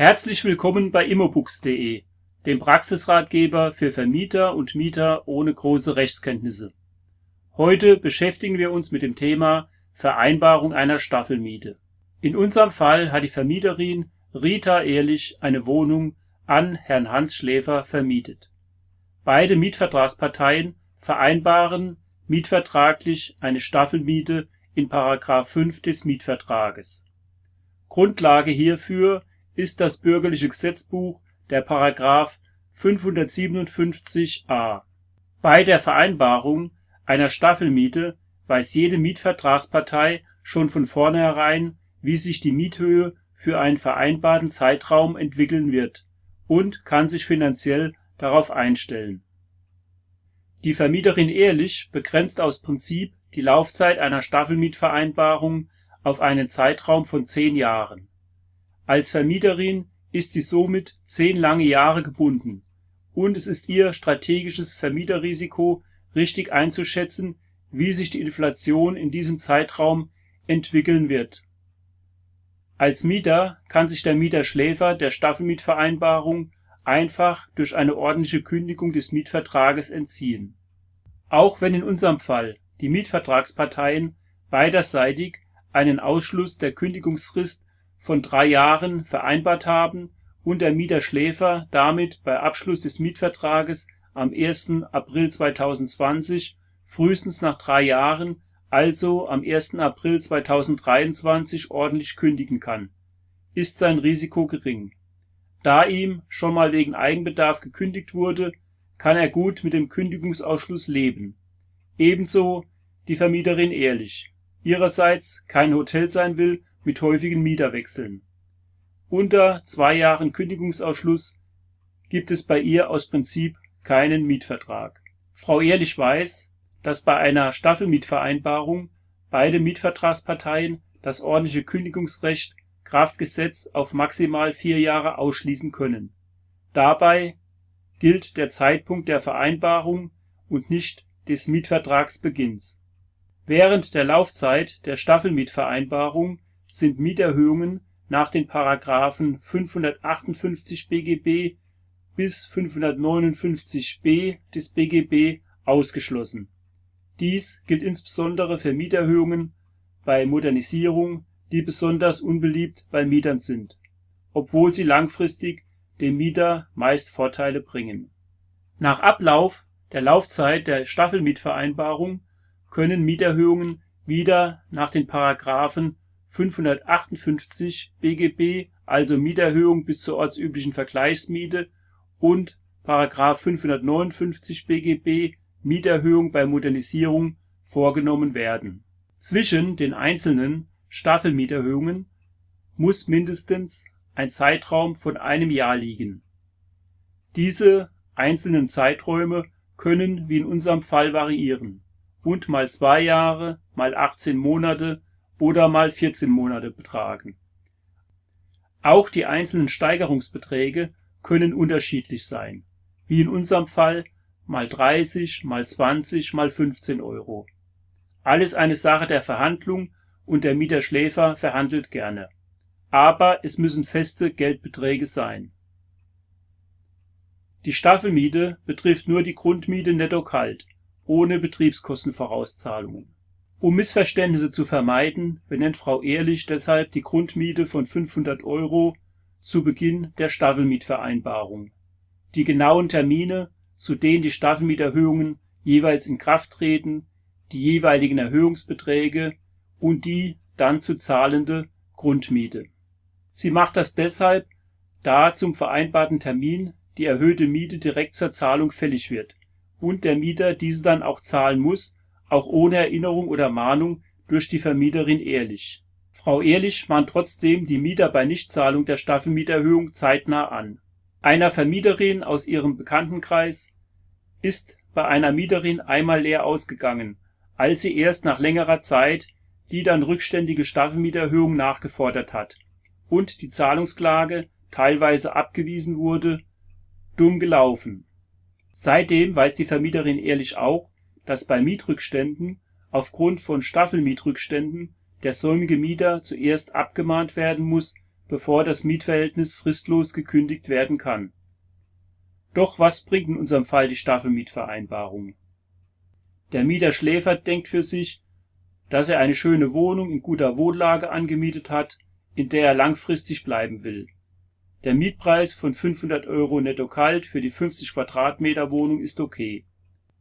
Herzlich willkommen bei immobooks.de, dem Praxisratgeber für Vermieter und Mieter ohne große Rechtskenntnisse. Heute beschäftigen wir uns mit dem Thema Vereinbarung einer Staffelmiete. In unserem Fall hat die Vermieterin Rita Ehrlich eine Wohnung an Herrn Hans Schläfer vermietet. Beide Mietvertragsparteien vereinbaren mietvertraglich eine Staffelmiete in § 5 des Mietvertrages. Grundlage hierfür ist das Bürgerliche Gesetzbuch, der § 557a. Bei der Vereinbarung einer Staffelmiete weiß jede Mietvertragspartei schon von vornherein, wie sich die Miethöhe für einen vereinbarten Zeitraum entwickeln wird und kann sich finanziell darauf einstellen. Die Vermieterin Ehrlich begrenzt aus Prinzip die Laufzeit einer Staffelmietvereinbarung auf einen Zeitraum von zehn Jahren. Als Vermieterin ist sie somit zehn lange Jahre gebunden, und es ist ihr strategisches Vermieterrisiko richtig einzuschätzen, wie sich die Inflation in diesem Zeitraum entwickeln wird. Als Mieter kann sich der Mieter-Schläfer der Staffelmietvereinbarung einfach durch eine ordentliche Kündigung des Mietvertrages entziehen. Auch wenn in unserem Fall die Mietvertragsparteien beiderseitig einen Ausschluss der Kündigungsfrist von drei Jahren vereinbart haben und der Mieter-Schläfer damit bei Abschluss des Mietvertrages am 1. April 2020 frühestens nach drei Jahren, also am 1. April 2023 ordentlich kündigen kann, ist sein Risiko gering. Da ihm schon mal wegen Eigenbedarf gekündigt wurde, kann er gut mit dem Kündigungsausschluss leben. Ebenso die Vermieterin Ehrlich ihrerseits kein Hotel sein will mit häufigen Mieterwechseln. Unter zwei Jahren Kündigungsausschluss gibt es bei ihr aus Prinzip keinen Mietvertrag. Frau Ehrlich weiß, dass bei einer Staffelmietvereinbarung beide Mietvertragsparteien das ordentliche Kündigungsrecht Kraftgesetz auf maximal vier Jahre ausschließen können. Dabei gilt der Zeitpunkt der Vereinbarung und nicht des Mietvertragsbeginns Während der Laufzeit der Staffelmietvereinbarung sind Mieterhöhungen nach den § 558 BGB bis 559b des BGB ausgeschlossen. Dies gilt insbesondere für Mieterhöhungen bei Modernisierung, die besonders unbeliebt bei Mietern sind, obwohl sie langfristig dem Mieter meist Vorteile bringen. Nach Ablauf der Laufzeit der Staffelmietvereinbarung können Mieterhöhungen wieder nach den § 558 BGB (also Mieterhöhung bis zur ortsüblichen Vergleichsmiete) und § 559 BGB (Mieterhöhung bei Modernisierung) vorgenommen werden. Zwischen den einzelnen Staffelmieterhöhungen muss mindestens ein Zeitraum von einem Jahr liegen. Diese einzelnen Zeiträume können wie in unserem Fall variieren und mal zwei Jahre, mal 18 Monate oder mal 14 Monate betragen. Auch die einzelnen Steigerungsbeträge können unterschiedlich sein, wie in unserem Fall mal 30, mal 20, mal 15 Euro. Alles eine Sache der Verhandlung und der Mieter-Schläfer verhandelt gerne. Aber es müssen feste Geldbeträge sein. Die Staffelmiete betrifft nur die Grundmiete netto kalt ohne Betriebskostenvorauszahlungen. Um Missverständnisse zu vermeiden, benennt Frau Ehrlich deshalb die Grundmiete von 500 Euro zu Beginn der Staffelmietvereinbarung. Die genauen Termine, zu denen die Staffelmieterhöhungen jeweils in Kraft treten, die jeweiligen Erhöhungsbeträge und die dann zu zahlende Grundmiete. Sie macht das deshalb, da zum vereinbarten Termin die erhöhte Miete direkt zur Zahlung fällig wird und der Mieter diese dann auch zahlen muss, auch ohne Erinnerung oder Mahnung durch die Vermieterin Ehrlich. Frau Ehrlich mahnt trotzdem die Mieter bei Nichtzahlung der Staffelmieterhöhung zeitnah an. Einer Vermieterin aus ihrem Bekanntenkreis ist bei einer Mieterin einmal leer ausgegangen, als sie erst nach längerer Zeit die dann rückständige Staffelmieterhöhung nachgefordert hat und die Zahlungsklage teilweise abgewiesen wurde. Dumm gelaufen Seitdem weiß die Vermieterin Ehrlich auch, dass bei Mietrückständen aufgrund von Staffelmietrückständen der säumige Mieter zuerst abgemahnt werden muss, bevor das Mietverhältnis fristlos gekündigt werden kann. Doch was bringt in unserem Fall die Staffelmietvereinbarung? Der Mieter Schläfer denkt für sich, dass er eine schöne Wohnung in guter Wohnlage angemietet hat, in der er langfristig bleiben will. Der Mietpreis von 500 Euro netto kalt für die 50 Quadratmeter Wohnung ist okay.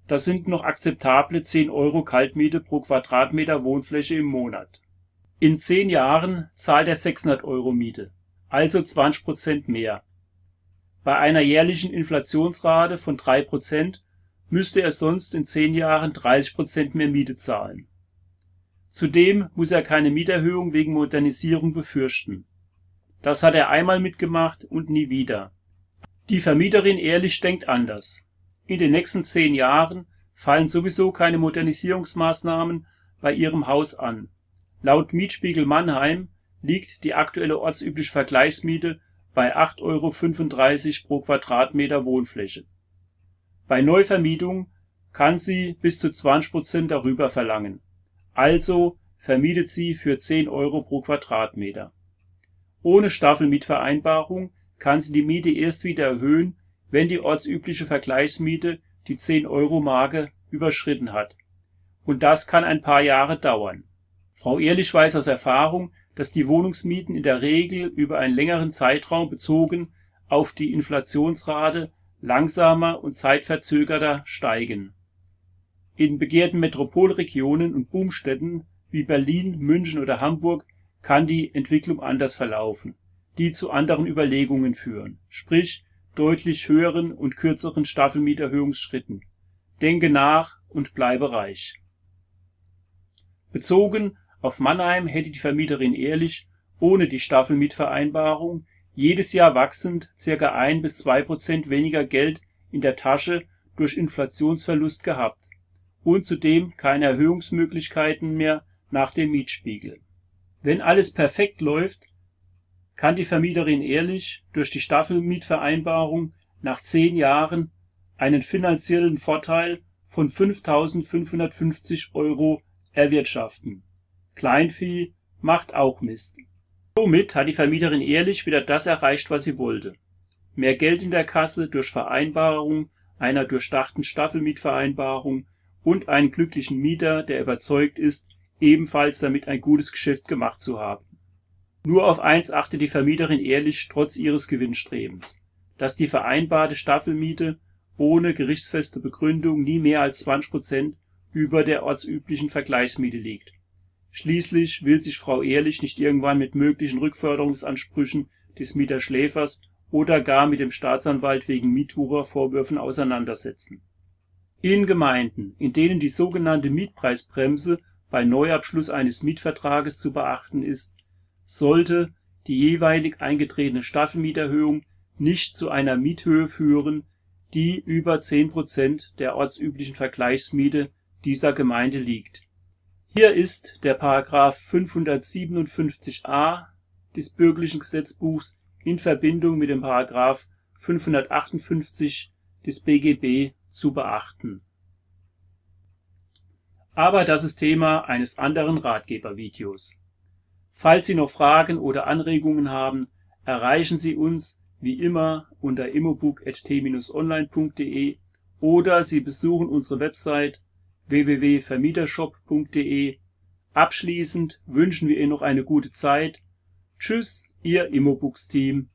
Das sind noch akzeptable 10 Euro Kaltmiete pro Quadratmeter Wohnfläche im Monat. In zehn Jahren zahlt er 600 Euro Miete, also 20 Prozent mehr. Bei einer jährlichen Inflationsrate von drei Prozent müsste er sonst in zehn Jahren 30 Prozent mehr Miete zahlen. Zudem muss er keine Mieterhöhung wegen Modernisierung befürchten. Das hat er einmal mitgemacht und nie wieder. Die Vermieterin Ehrlich denkt anders. In den nächsten zehn Jahren fallen sowieso keine Modernisierungsmaßnahmen bei ihrem Haus an. Laut Mietspiegel Mannheim liegt die aktuelle ortsübliche Vergleichsmiete bei 8,35 Euro pro Quadratmeter Wohnfläche. Bei Neuvermietung kann sie bis zu 20 Prozent darüber verlangen also vermietet sie für 10 Euro pro Quadratmeter. Ohne Staffelmietvereinbarung kann sie die Miete erst wieder erhöhen, wenn die ortsübliche Vergleichsmiete die 10-Euro-Marke überschritten hat. Und das kann ein paar Jahre dauern. Frau Ehrlich weiß aus Erfahrung, dass die Wohnungsmieten in der Regel über einen längeren Zeitraum bezogen auf die Inflationsrate langsamer und zeitverzögerter steigen in begehrten Metropolregionen und Boomstädten wie Berlin, München oder Hamburg kann die Entwicklung anders verlaufen, die zu anderen Überlegungen führen, sprich deutlich höheren und kürzeren Staffelmieterhöhungsschritten. Denke nach und bleibe reich. Bezogen auf Mannheim hätte die Vermieterin Ehrlich ohne die Staffelmietvereinbarung jedes Jahr wachsend circa ein bis zwei Prozent weniger Geld in der Tasche durch Inflationsverlust gehabt und zudem keine Erhöhungsmöglichkeiten mehr nach dem Mietspiegel. Wenn alles perfekt läuft, kann die Vermieterin Ehrlich durch die Staffelmietvereinbarung nach zehn Jahren einen finanziellen Vorteil von 5.550 Euro erwirtschaften. Kleinvieh macht auch Mist. Somit hat die Vermieterin Ehrlich wieder das erreicht, was sie wollte. Mehr Geld in der Kasse durch Vereinbarung einer durchdachten Staffelmietvereinbarung und einen glücklichen Mieter, der überzeugt ist, ebenfalls damit ein gutes Geschäft gemacht zu haben. Nur auf eins achtet die Vermieterin ehrlich trotz ihres Gewinnstrebens, dass die vereinbarte Staffelmiete ohne gerichtsfeste Begründung nie mehr als 20 Prozent über der ortsüblichen Vergleichsmiete liegt. Schließlich will sich Frau Ehrlich nicht irgendwann mit möglichen Rückforderungsansprüchen des Mieterschläfers oder gar mit dem Staatsanwalt wegen Mietwuchervorwürfen auseinandersetzen in Gemeinden, in denen die sogenannte Mietpreisbremse bei Neuabschluss eines Mietvertrages zu beachten ist, sollte die jeweilig eingetretene Staffelmieterhöhung nicht zu einer Miethöhe führen, die über 10 Prozent der ortsüblichen Vergleichsmiete dieser Gemeinde liegt. Hier ist der § 557a des Bürgerlichen Gesetzbuchs in Verbindung mit dem § 558 des BGB zu beachten. Aber das ist Thema eines anderen Ratgebervideos. Falls Sie noch Fragen oder Anregungen haben, erreichen Sie uns wie immer unter immobook.t-online.de oder Sie besuchen unsere Website www.vermietershop.de. Abschließend wünschen wir Ihnen noch eine gute Zeit. Tschüss, Ihr Immobooks Team.